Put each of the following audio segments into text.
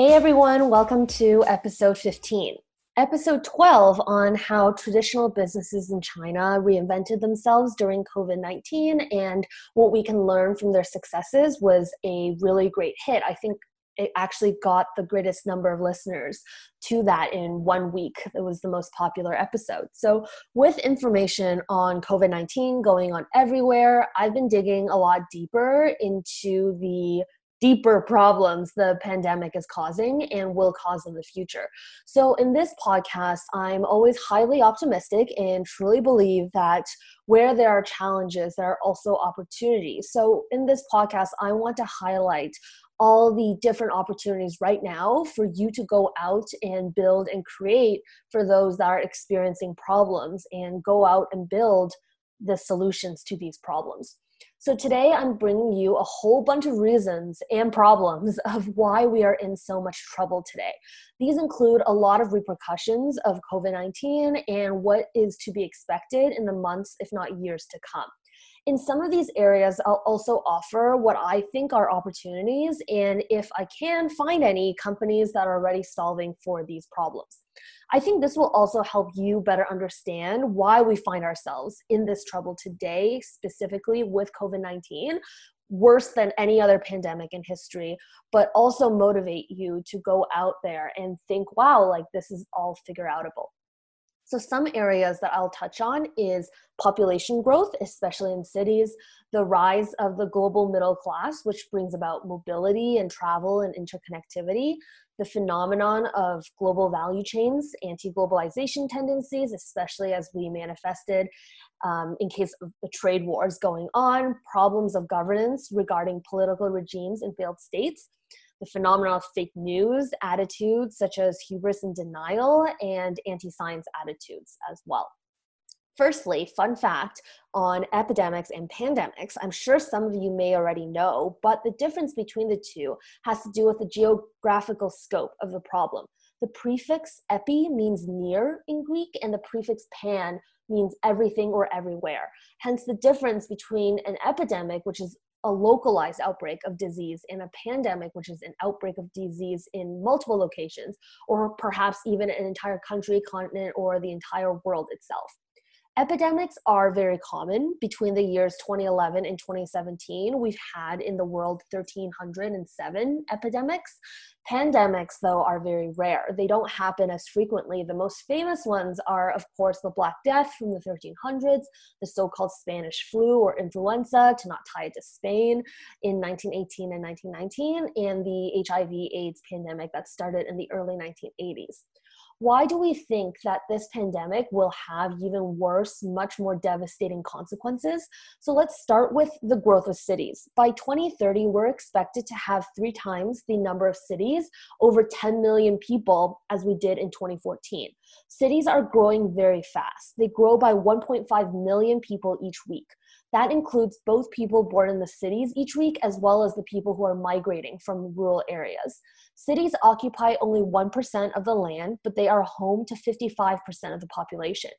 Hey everyone, welcome to episode 15. Episode 12 on how traditional businesses in China reinvented themselves during COVID 19 and what we can learn from their successes was a really great hit. I think it actually got the greatest number of listeners to that in one week. It was the most popular episode. So, with information on COVID 19 going on everywhere, I've been digging a lot deeper into the deeper problems the pandemic is causing and will cause in the future. So, in this podcast, I'm always highly optimistic and truly believe that where there are challenges, there are also opportunities. So, in this podcast, I want to highlight all the different opportunities right now for you to go out and build and create for those that are experiencing problems and go out and build the solutions to these problems. So today I'm bringing you a whole bunch of reasons and problems of why we are in so much trouble today. These include a lot of repercussions of COVID 19 and what is to be expected in the months, if not years to come. In some of these areas, I'll also offer what I think are opportunities, and if I can find any companies that are already solving for these problems. I think this will also help you better understand why we find ourselves in this trouble today, specifically with COVID 19, worse than any other pandemic in history, but also motivate you to go out there and think, wow, like this is all figure outable. So some areas that I'll touch on is population growth, especially in cities, the rise of the global middle class, which brings about mobility and travel and interconnectivity, the phenomenon of global value chains, anti globalization tendencies, especially as we manifested um, in case of the trade wars going on, problems of governance regarding political regimes in failed states, the phenomenon of fake news attitudes such as hubris and denial, and anti science attitudes as well. Firstly, fun fact on epidemics and pandemics. I'm sure some of you may already know, but the difference between the two has to do with the geographical scope of the problem. The prefix epi means near in Greek, and the prefix pan means everything or everywhere. Hence, the difference between an epidemic, which is a localized outbreak of disease, and a pandemic, which is an outbreak of disease in multiple locations, or perhaps even an entire country, continent, or the entire world itself. Epidemics are very common between the years 2011 and 2017. We've had in the world 1,307 epidemics. Pandemics, though, are very rare. They don't happen as frequently. The most famous ones are, of course, the Black Death from the 1300s, the so called Spanish flu or influenza, to not tie it to Spain, in 1918 and 1919, and the HIV AIDS pandemic that started in the early 1980s why do we think that this pandemic will have even worse, much more devastating consequences? So let's start with the growth of cities. By 2030, we're expected to have three times the number of cities, over 10 million people, as we did in 2014. Cities are growing very fast. They grow by 1.5 million people each week. That includes both people born in the cities each week as well as the people who are migrating from rural areas. Cities occupy only 1% of the land, but they are home to 55% of the population.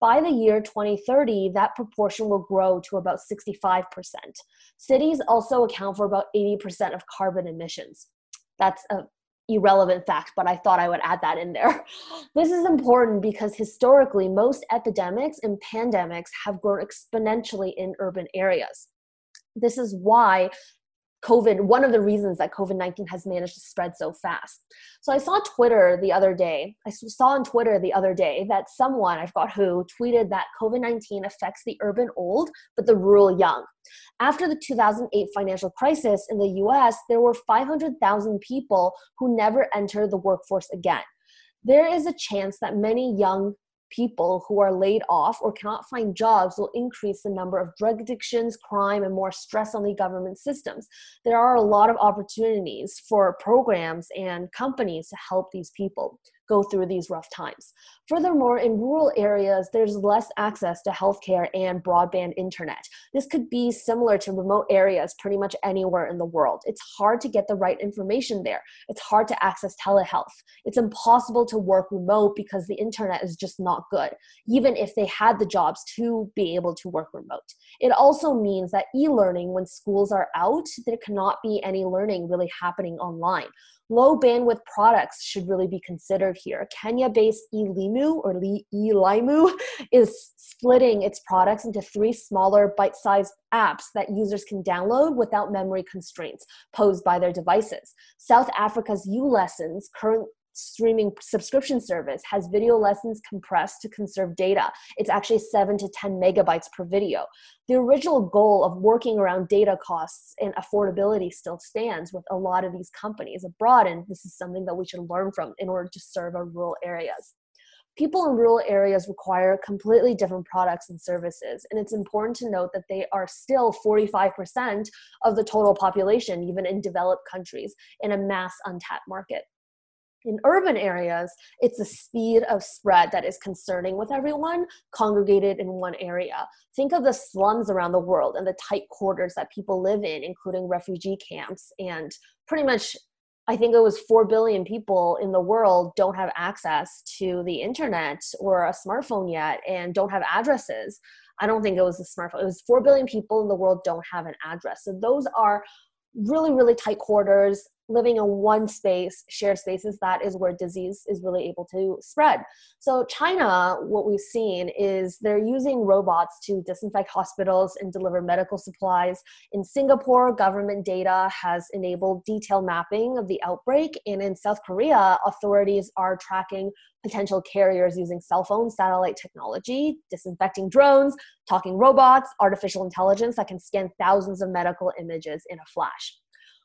By the year 2030, that proportion will grow to about 65%. Cities also account for about 80% of carbon emissions. That's a irrelevant fact, but I thought I would add that in there. This is important because historically, most epidemics and pandemics have grown exponentially in urban areas. This is why COVID, one of the reasons that COVID 19 has managed to spread so fast. So I saw Twitter the other day, I saw on Twitter the other day that someone, I forgot who, tweeted that COVID 19 affects the urban old, but the rural young. After the 2008 financial crisis in the US, there were 500,000 people who never entered the workforce again. There is a chance that many young people who are laid off or cannot find jobs will increase the number of drug addictions, crime, and more stress on the government systems. There are a lot of opportunities for programs and companies to help these people go through these rough times. Furthermore, in rural areas, there's less access to healthcare and broadband internet. This could be similar to remote areas pretty much anywhere in the world. It's hard to get the right information there. It's hard to access telehealth. It's impossible to work remote because the internet is just not good, even if they had the jobs to be able to work remote. It also means that e learning, when schools are out, there cannot be any learning really happening online Low bandwidth products should really be considered here. Kenya-based Elimu or Elimu is splitting its products into three smaller bite-sized apps that users can download without memory constraints posed by their devices. South Africa's uLesson's current streaming subscription service has video lessons compressed to conserve data. It's actually 7 to 10 megabytes per video. The original goal of working around data costs and affordability still stands with a lot of these companies abroad, and this is something that we should learn from in order to serve our rural areas. People in rural areas require completely different products and services, and it's important to note that they are still 45% of the total population, even in developed countries, in a mass untapped market. In urban areas, it's the speed of spread that is concerning with everyone congregated in one area. Think of the slums around the world and the tight quarters that people live in, including refugee camps. And pretty much, I think it was 4 billion people in the world don't have access to the internet or a smartphone yet and don't have addresses. I don't think it was a smartphone. It was 4 billion people in the world don't have an address. So those are really, really tight quarters living in one space, shared spaces, that is where disease is really able to spread. So, China, what we've seen is they're using robots to disinfect hospitals and deliver medical supplies. In Singapore, government data has enabled detailed mapping of the outbreak. And in South Korea, authorities are tracking potential carriers using cell phone satellite technology, disinfecting drones, talking robots, artificial intelligence that can scan thousands of medical images in a flash.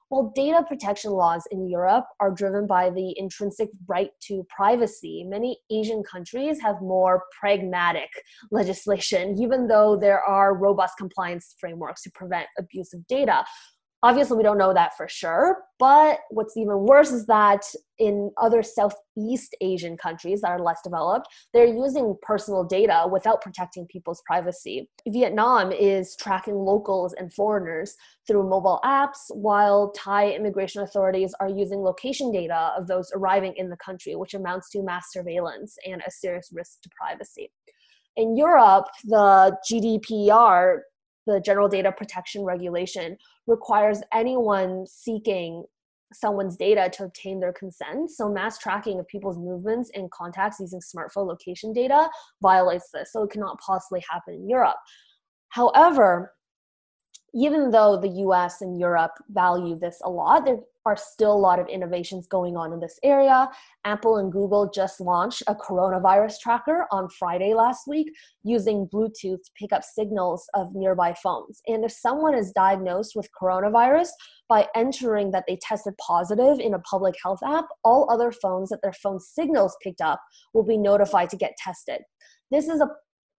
While data protection laws in Europe are driven by the intrinsic right to privacy, many Asian countries have more pragmatic legislation, even though there are robust compliance frameworks to prevent abuse of data. Obviously, we don't know that for sure, but what's even worse is that in other Southeast Asian countries that are less developed, they're using personal data without protecting people's privacy. Vietnam is tracking locals and foreigners through mobile apps, while Thai immigration authorities are using location data of those arriving in the country, which amounts to mass surveillance and a serious risk to privacy. In Europe, the GDPR the General Data Protection Regulation requires anyone seeking someone's data to obtain their consent. So mass tracking of people's movements and contacts using smartphone location data violates this. So it cannot possibly happen in Europe. However, even though the US and Europe value this a lot, there are still a lot of innovations going on in this area. Apple and Google just launched a coronavirus tracker on Friday last week using Bluetooth to pick up signals of nearby phones. And if someone is diagnosed with coronavirus by entering that they tested positive in a public health app, all other phones that their phone signals picked up will be notified to get tested. This is a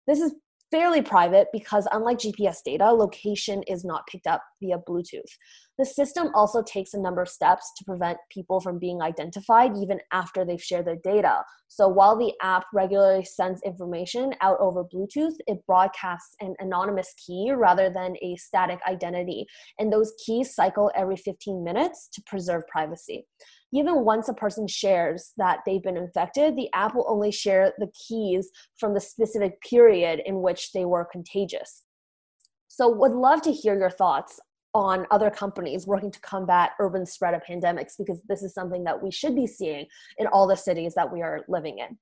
this is fairly private because unlike GPS data, location is not picked up via Bluetooth. The system also takes a number of steps to prevent people from being identified even after they've shared their data. So while the app regularly sends information out over Bluetooth, it broadcasts an anonymous key rather than a static identity. And those keys cycle every 15 minutes to preserve privacy even once a person shares that they've been infected, the app will only share the keys from the specific period in which they were contagious. So, would love to hear your thoughts on other companies working to combat urban spread of pandemics because this is something that we should be seeing in all the cities that we are living in.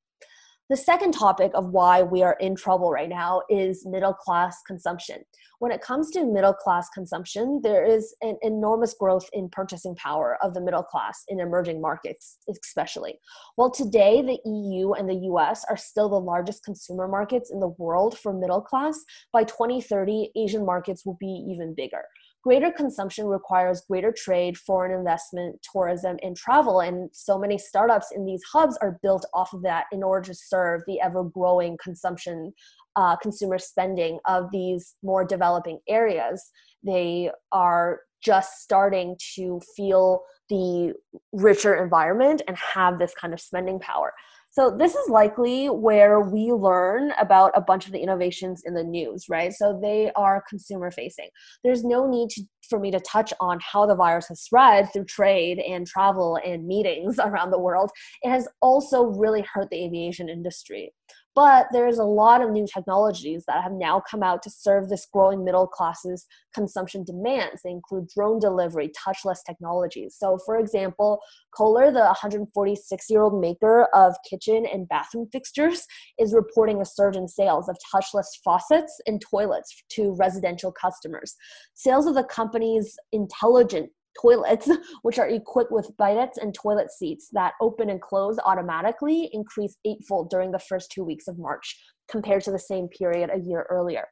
The second topic of why we are in trouble right now is middle class consumption. When it comes to middle class consumption, there is an enormous growth in purchasing power of the middle class in emerging markets, especially. While today the EU and the US are still the largest consumer markets in the world for middle class, by 2030, Asian markets will be even bigger greater consumption requires greater trade, foreign investment, tourism, and travel. And so many startups in these hubs are built off of that in order to serve the ever growing consumption, uh, consumer spending of these more developing areas. They are just starting to feel the richer environment and have this kind of spending power. So this is likely where we learn about a bunch of the innovations in the news, right? So they are consumer facing. There's no need to, for me to touch on how the virus has spread through trade and travel and meetings around the world. It has also really hurt the aviation industry. But there's a lot of new technologies that have now come out to serve this growing middle class's consumption demands. They include drone delivery, touchless technologies. So, for example, Kohler, the 146 year old maker of kitchen and bathroom fixtures, is reporting a surge in sales of touchless faucets and toilets to residential customers. Sales of the company's intelligent toilets, which are equipped with bidets and toilet seats that open and close automatically, increased eightfold during the first two weeks of March compared to the same period a year earlier.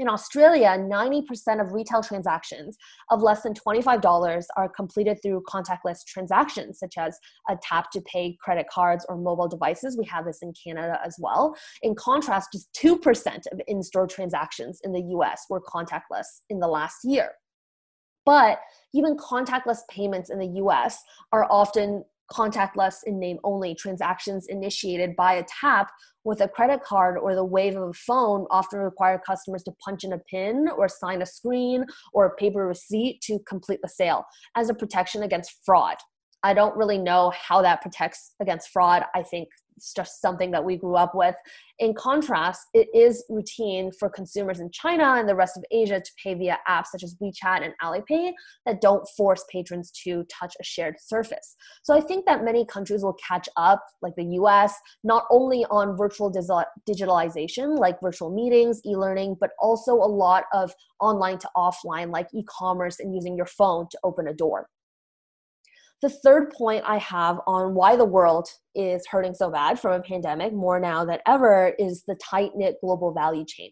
In Australia, 90% of retail transactions of less than $25 are completed through contactless transactions, such as a tap to pay credit cards or mobile devices. We have this in Canada as well. In contrast, just 2% of in store transactions in the US were contactless in the last year. But even contactless payments in the US are often contactless in name only transactions initiated by a tap with a credit card or the wave of a phone often require customers to punch in a pin or sign a screen or a paper receipt to complete the sale as a protection against fraud I don't really know how that protects against fraud. I think it's just something that we grew up with. In contrast, it is routine for consumers in China and the rest of Asia to pay via apps such as WeChat and Alipay that don't force patrons to touch a shared surface. So I think that many countries will catch up, like the US, not only on virtual digitalization, like virtual meetings, e learning, but also a lot of online to offline, like e commerce and using your phone to open a door. The third point I have on why the world is hurting so bad from a pandemic more now than ever is the tight knit global value chain.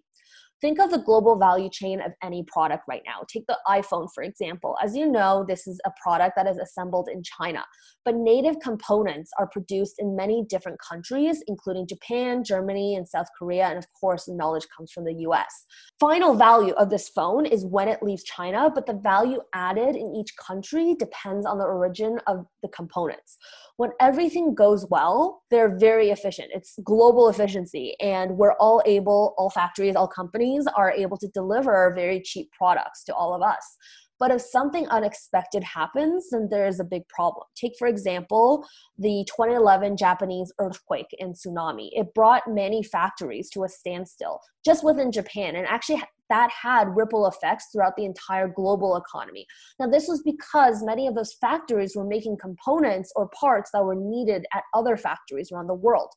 Think of the global value chain of any product right now. Take the iPhone, for example. As you know, this is a product that is assembled in China, but native components are produced in many different countries, including Japan, Germany, and South Korea. And of course, knowledge comes from the US. Final value of this phone is when it leaves China, but the value added in each country depends on the origin of the components when everything goes well, they're very efficient. It's global efficiency, and we're all able, all factories, all companies are able to deliver very cheap products to all of us. But if something unexpected happens, then there is a big problem. Take, for example, the 2011 Japanese earthquake and tsunami. It brought many factories to a standstill just within Japan and actually that had ripple effects throughout the entire global economy. Now, this was because many of those factories were making components or parts that were needed at other factories around the world.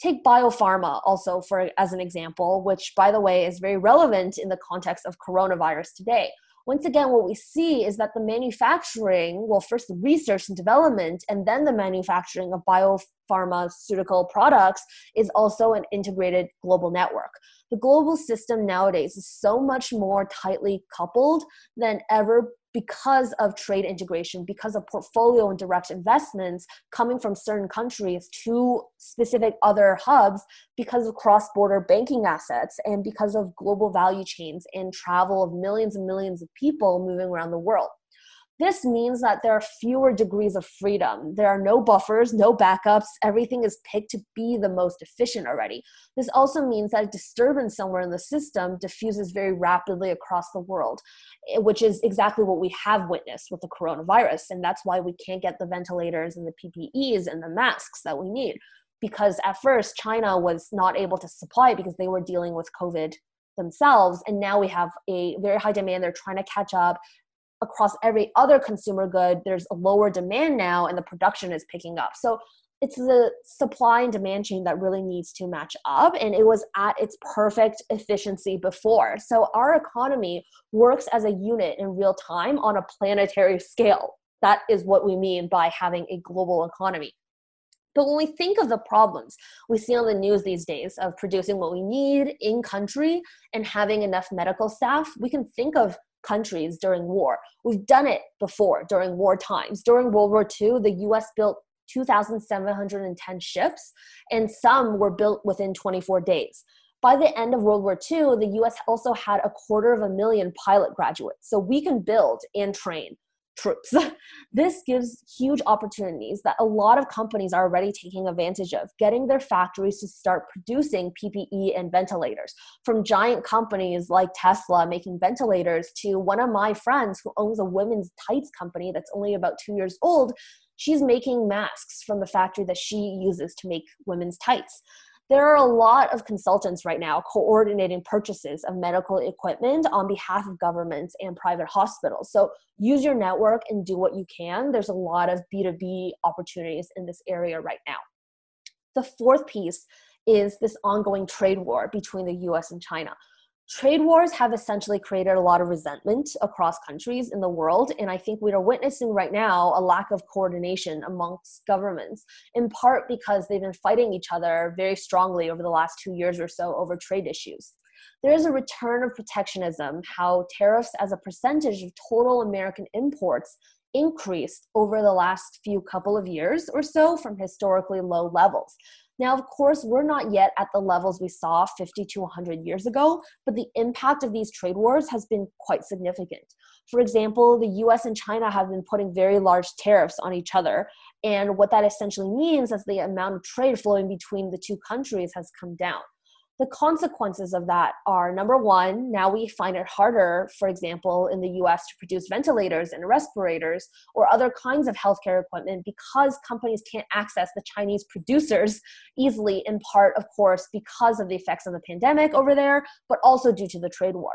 Take biopharma also for as an example, which by the way is very relevant in the context of coronavirus today once again, what we see is that the manufacturing, well, first the research and development, and then the manufacturing of biopharmaceutical products is also an integrated global network. The global system nowadays is so much more tightly coupled than ever because of trade integration, because of portfolio and direct investments coming from certain countries to specific other hubs, because of cross border banking assets, and because of global value chains and travel of millions and millions of people moving around the world. This means that there are fewer degrees of freedom. There are no buffers, no backups. Everything is picked to be the most efficient already. This also means that a disturbance somewhere in the system diffuses very rapidly across the world, eh, which is exactly what we have witnessed with the coronavirus. And that's why we can't get the ventilators and the PPEs and the masks that we need. Because at first, China was not able to supply because they were dealing with COVID themselves and now we have a very high demand they're trying to catch up across every other consumer good there's a lower demand now and the production is picking up. So it's the supply and demand chain that really needs to match up and it was at its perfect efficiency before. So our economy works as a unit in real time on a planetary scale. That is what we mean by having a global economy. But when we think of the problems we see on the news these days of producing what we need in country and having enough medical staff, we can think of countries during war. We've done it before during war times. During World War II, the US built 2,710 ships, and some were built within 24 days. By the end of World War II, the US also had a quarter of a million pilot graduates. So we can build and train troops. this gives huge opportunities that a lot of companies are already taking advantage of, getting their factories to start producing PPE and ventilators. From giant companies like Tesla making ventilators to one of my friends who owns a women's tights company that's only about two years old. She's making masks from the factory that she uses to make women's tights There are a lot of consultants right now coordinating purchases of medical equipment on behalf of governments and private hospitals. So use your network and do what you can. There's a lot of B2B opportunities in this area right now. The fourth piece is this ongoing trade war between the US and China trade wars have essentially created a lot of resentment across countries in the world and i think we are witnessing right now a lack of coordination amongst governments in part because they've been fighting each other very strongly over the last two years or so over trade issues. There is a return of protectionism how tariffs as a percentage of total american imports increased over the last few couple of years or so from historically low levels now, of course, we're not yet at the levels we saw 50 to 100 years ago, but the impact of these trade wars has been quite significant. For example, the US and China have been putting very large tariffs on each other. And what that essentially means is the amount of trade flowing between the two countries has come down the consequences of that are number one, now we find it harder, for example, in the US to produce ventilators and respirators or other kinds of healthcare equipment because companies can't access the Chinese producers easily, in part, of course, because of the effects of the pandemic over there, but also due to the trade war.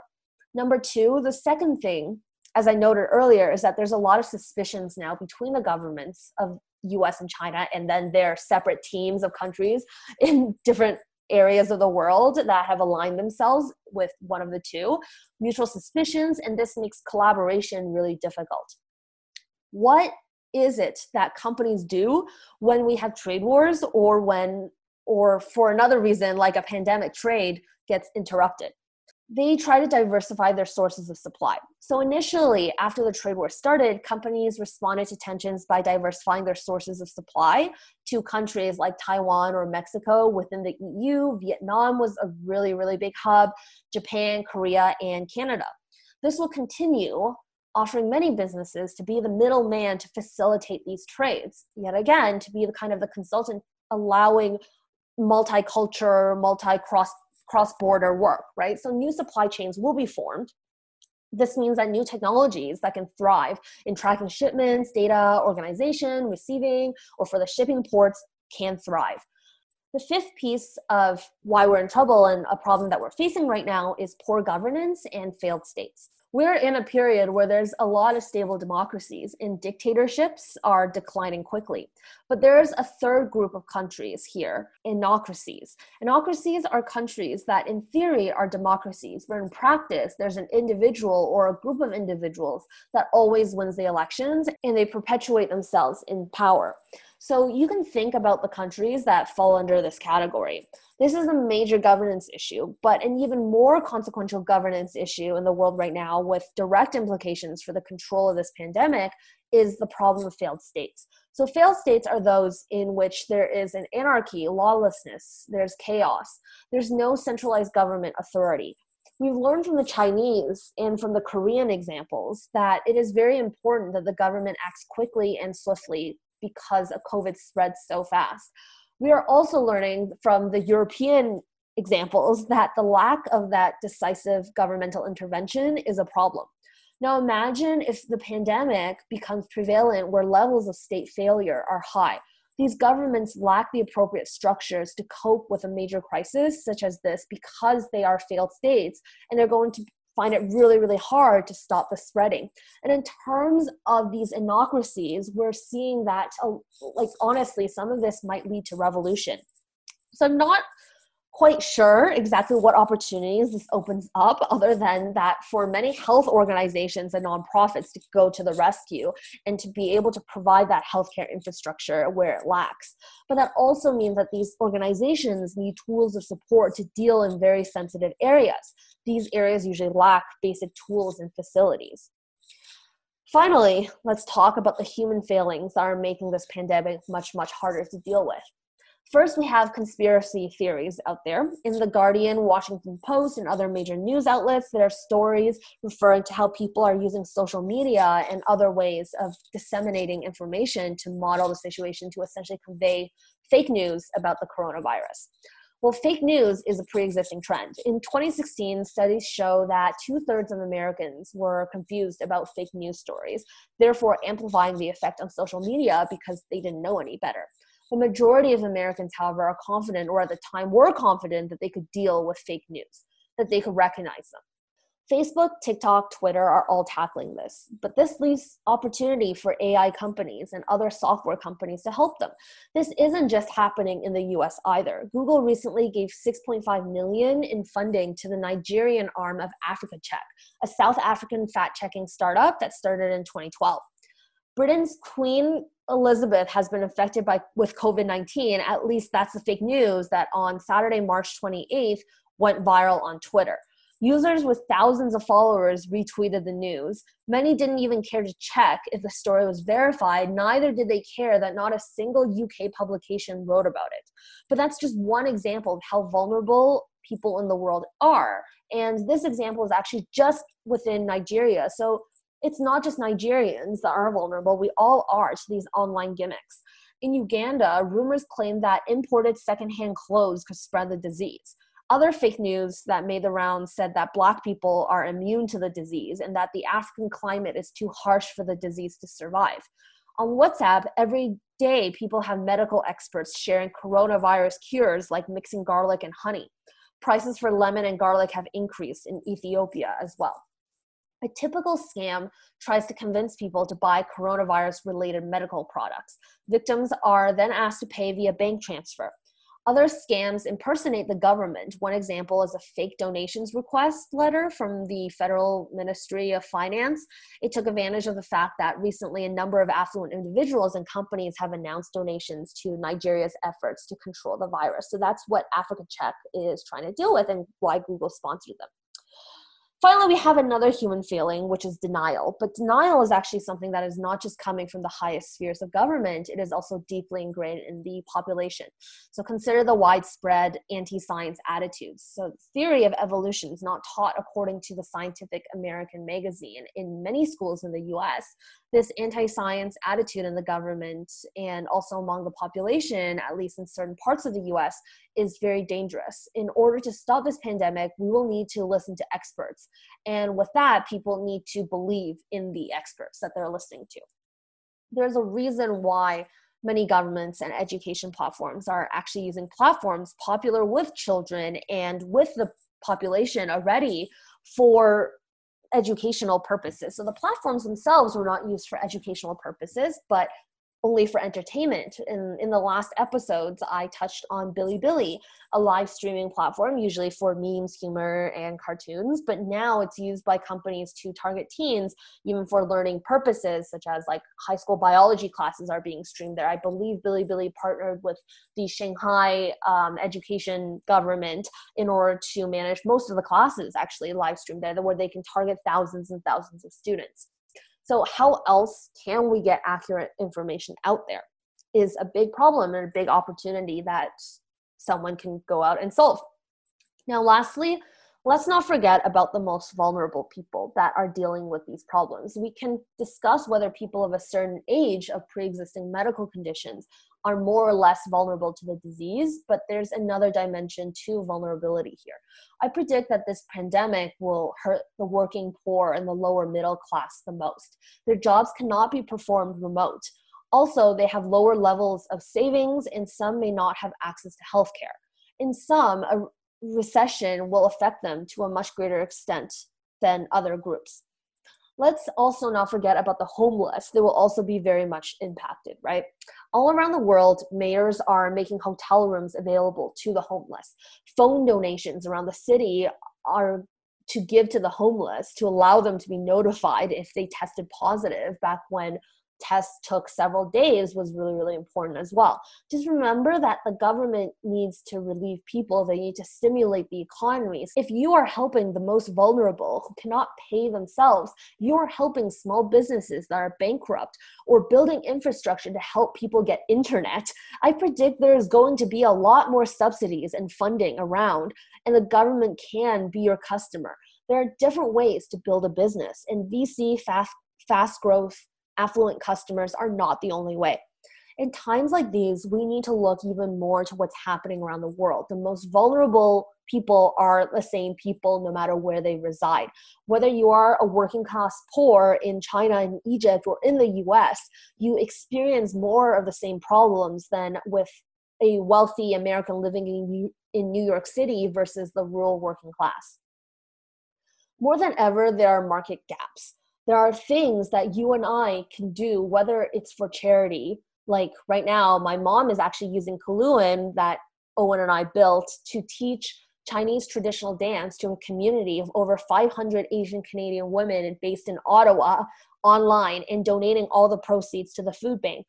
Number two, the second thing, as I noted earlier, is that there's a lot of suspicions now between the governments of US and China and then their separate teams of countries in different areas of the world that have aligned themselves with one of the two. Mutual suspicions and this makes collaboration really difficult. What is it that companies do when we have trade wars or when or for another reason like a pandemic trade gets interrupted they try to diversify their sources of supply. So, initially, after the trade war started, companies responded to tensions by diversifying their sources of supply to countries like Taiwan or Mexico within the EU. Vietnam was a really, really big hub, Japan, Korea, and Canada. This will continue offering many businesses to be the middleman to facilitate these trades. Yet again, to be the kind of the consultant allowing multicultural, multi-cross cross border work, right? So new supply chains will be formed. This means that new technologies that can thrive in tracking shipments, data, organization, receiving, or for the shipping ports can thrive. The fifth piece of why we're in trouble and a problem that we're facing right now is poor governance and failed states we're in a period where there's a lot of stable democracies and dictatorships are declining quickly. But there's a third group of countries here, anocracies. Anocracies are countries that in theory are democracies, but in practice there's an individual or a group of individuals that always wins the elections and they perpetuate themselves in power. So you can think about the countries that fall under this category. This is a major governance issue, but an even more consequential governance issue in the world right now with direct implications for the control of this pandemic is the problem of failed states. So, failed states are those in which there is an anarchy, lawlessness, there's chaos, there's no centralized government authority. We've learned from the Chinese and from the Korean examples that it is very important that the government acts quickly and swiftly because of COVID spreads so fast. We are also learning from the European examples that the lack of that decisive governmental intervention is a problem. Now, imagine if the pandemic becomes prevalent where levels of state failure are high. These governments lack the appropriate structures to cope with a major crisis such as this because they are failed states and they're going to find it really, really hard to stop the spreading. And in terms of these anocracies, we're seeing that, uh, like, honestly, some of this might lead to revolution. So I'm not quite sure exactly what opportunities this opens up, other than that for many health organizations and nonprofits to go to the rescue and to be able to provide that healthcare infrastructure where it lacks. But that also means that these organizations need tools of support to deal in very sensitive areas. These areas usually lack basic tools and facilities. Finally, let's talk about the human failings that are making this pandemic much, much harder to deal with. First, we have conspiracy theories out there. In The Guardian, Washington Post, and other major news outlets, there are stories referring to how people are using social media and other ways of disseminating information to model the situation to essentially convey fake news about the coronavirus. Well, fake news is a pre existing trend. In 2016, studies show that two thirds of Americans were confused about fake news stories, therefore amplifying the effect on social media because they didn't know any better. The majority of Americans, however, are confident, or at the time were confident, that they could deal with fake news, that they could recognize them. Facebook, TikTok, Twitter are all tackling this, but this leaves opportunity for AI companies and other software companies to help them. This isn't just happening in the US either. Google recently gave 6.5 million in funding to the Nigerian arm of Africa Check, a South African fact-checking startup that started in 2012. Britain's Queen Elizabeth has been affected by with COVID-19. At least that's the fake news that on Saturday, March 28th went viral on Twitter. Users with thousands of followers retweeted the news. Many didn't even care to check if the story was verified, neither did they care that not a single UK publication wrote about it. But that's just one example of how vulnerable people in the world are. And this example is actually just within Nigeria. So it's not just Nigerians that are vulnerable, we all are to these online gimmicks. In Uganda, rumors claim that imported secondhand clothes could spread the disease. Other fake news that made the rounds said that Black people are immune to the disease and that the African climate is too harsh for the disease to survive. On WhatsApp, every day people have medical experts sharing coronavirus cures like mixing garlic and honey. Prices for lemon and garlic have increased in Ethiopia as well. A typical scam tries to convince people to buy coronavirus related medical products. Victims are then asked to pay via bank transfer. Other scams impersonate the government. One example is a fake donations request letter from the Federal Ministry of Finance. It took advantage of the fact that recently a number of affluent individuals and companies have announced donations to Nigeria's efforts to control the virus. So that's what Africa Check is trying to deal with and why Google sponsored them. Finally, we have another human feeling, which is denial. But denial is actually something that is not just coming from the highest spheres of government, it is also deeply ingrained in the population. So consider the widespread anti science attitudes. So, theory of evolution is not taught according to the Scientific American magazine. In many schools in the US, this anti science attitude in the government and also among the population, at least in certain parts of the US, is very dangerous. In order to stop this pandemic, we will need to listen to experts. And with that, people need to believe in the experts that they're listening to. There's a reason why many governments and education platforms are actually using platforms popular with children and with the population already for educational purposes. So the platforms themselves were not used for educational purposes, but only for entertainment. In, in the last episodes, I touched on Bilibili, a live streaming platform, usually for memes, humor, and cartoons. But now it's used by companies to target teens, even for learning purposes, such as like high school biology classes are being streamed there. I believe Bilibili partnered with the Shanghai um, education government in order to manage most of the classes actually live streamed there, where they can target thousands and thousands of students. So, how else can we get accurate information out there? Is a big problem and a big opportunity that someone can go out and solve. Now, lastly, let's not forget about the most vulnerable people that are dealing with these problems. We can discuss whether people of a certain age of pre existing medical conditions are more or less vulnerable to the disease, but there's another dimension to vulnerability here. I predict that this pandemic will hurt the working poor and the lower middle class the most. Their jobs cannot be performed remote. Also, they have lower levels of savings, and some may not have access to healthcare. In some, a recession will affect them to a much greater extent than other groups let's also not forget about the homeless. They will also be very much impacted, right? All around the world, mayors are making hotel rooms available to the homeless. Phone donations around the city are to give to the homeless to allow them to be notified if they tested positive back when tests took several days was really, really important as well. Just remember that the government needs to relieve people, they need to stimulate the economies. If you are helping the most vulnerable who cannot pay themselves, you're helping small businesses that are bankrupt or building infrastructure to help people get internet. I predict there's going to be a lot more subsidies and funding around, and the government can be your customer. There are different ways to build a business, and VC fast fast growth affluent customers are not the only way. In times like these, we need to look even more to what's happening around the world. The most vulnerable people are the same people no matter where they reside. Whether you are a working class poor in China and Egypt or in the US, you experience more of the same problems than with a wealthy American living in, in New York City versus the rural working class. More than ever, there are market gaps. There are things that you and I can do, whether it's for charity, like right now, my mom is actually using Kowloon that Owen and I built to teach Chinese traditional dance to a community of over 500 Asian Canadian women based in Ottawa online and donating all the proceeds to the food bank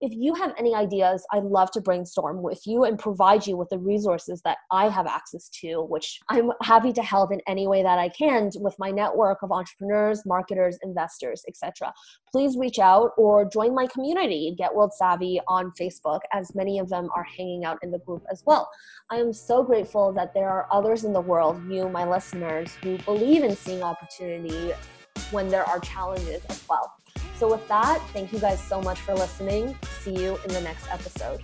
if you have any ideas, I'd love to brainstorm with you and provide you with the resources that I have access to, which I'm happy to help in any way that I can with my network of entrepreneurs, marketers, investors, etc. Please reach out or join my community, Get World Savvy, on Facebook, as many of them are hanging out in the group as well. I am so grateful that there are others in the world, you, my listeners, who believe in seeing opportunity when there are challenges as well. So, with that, thank you guys so much for listening. See you in the next episode.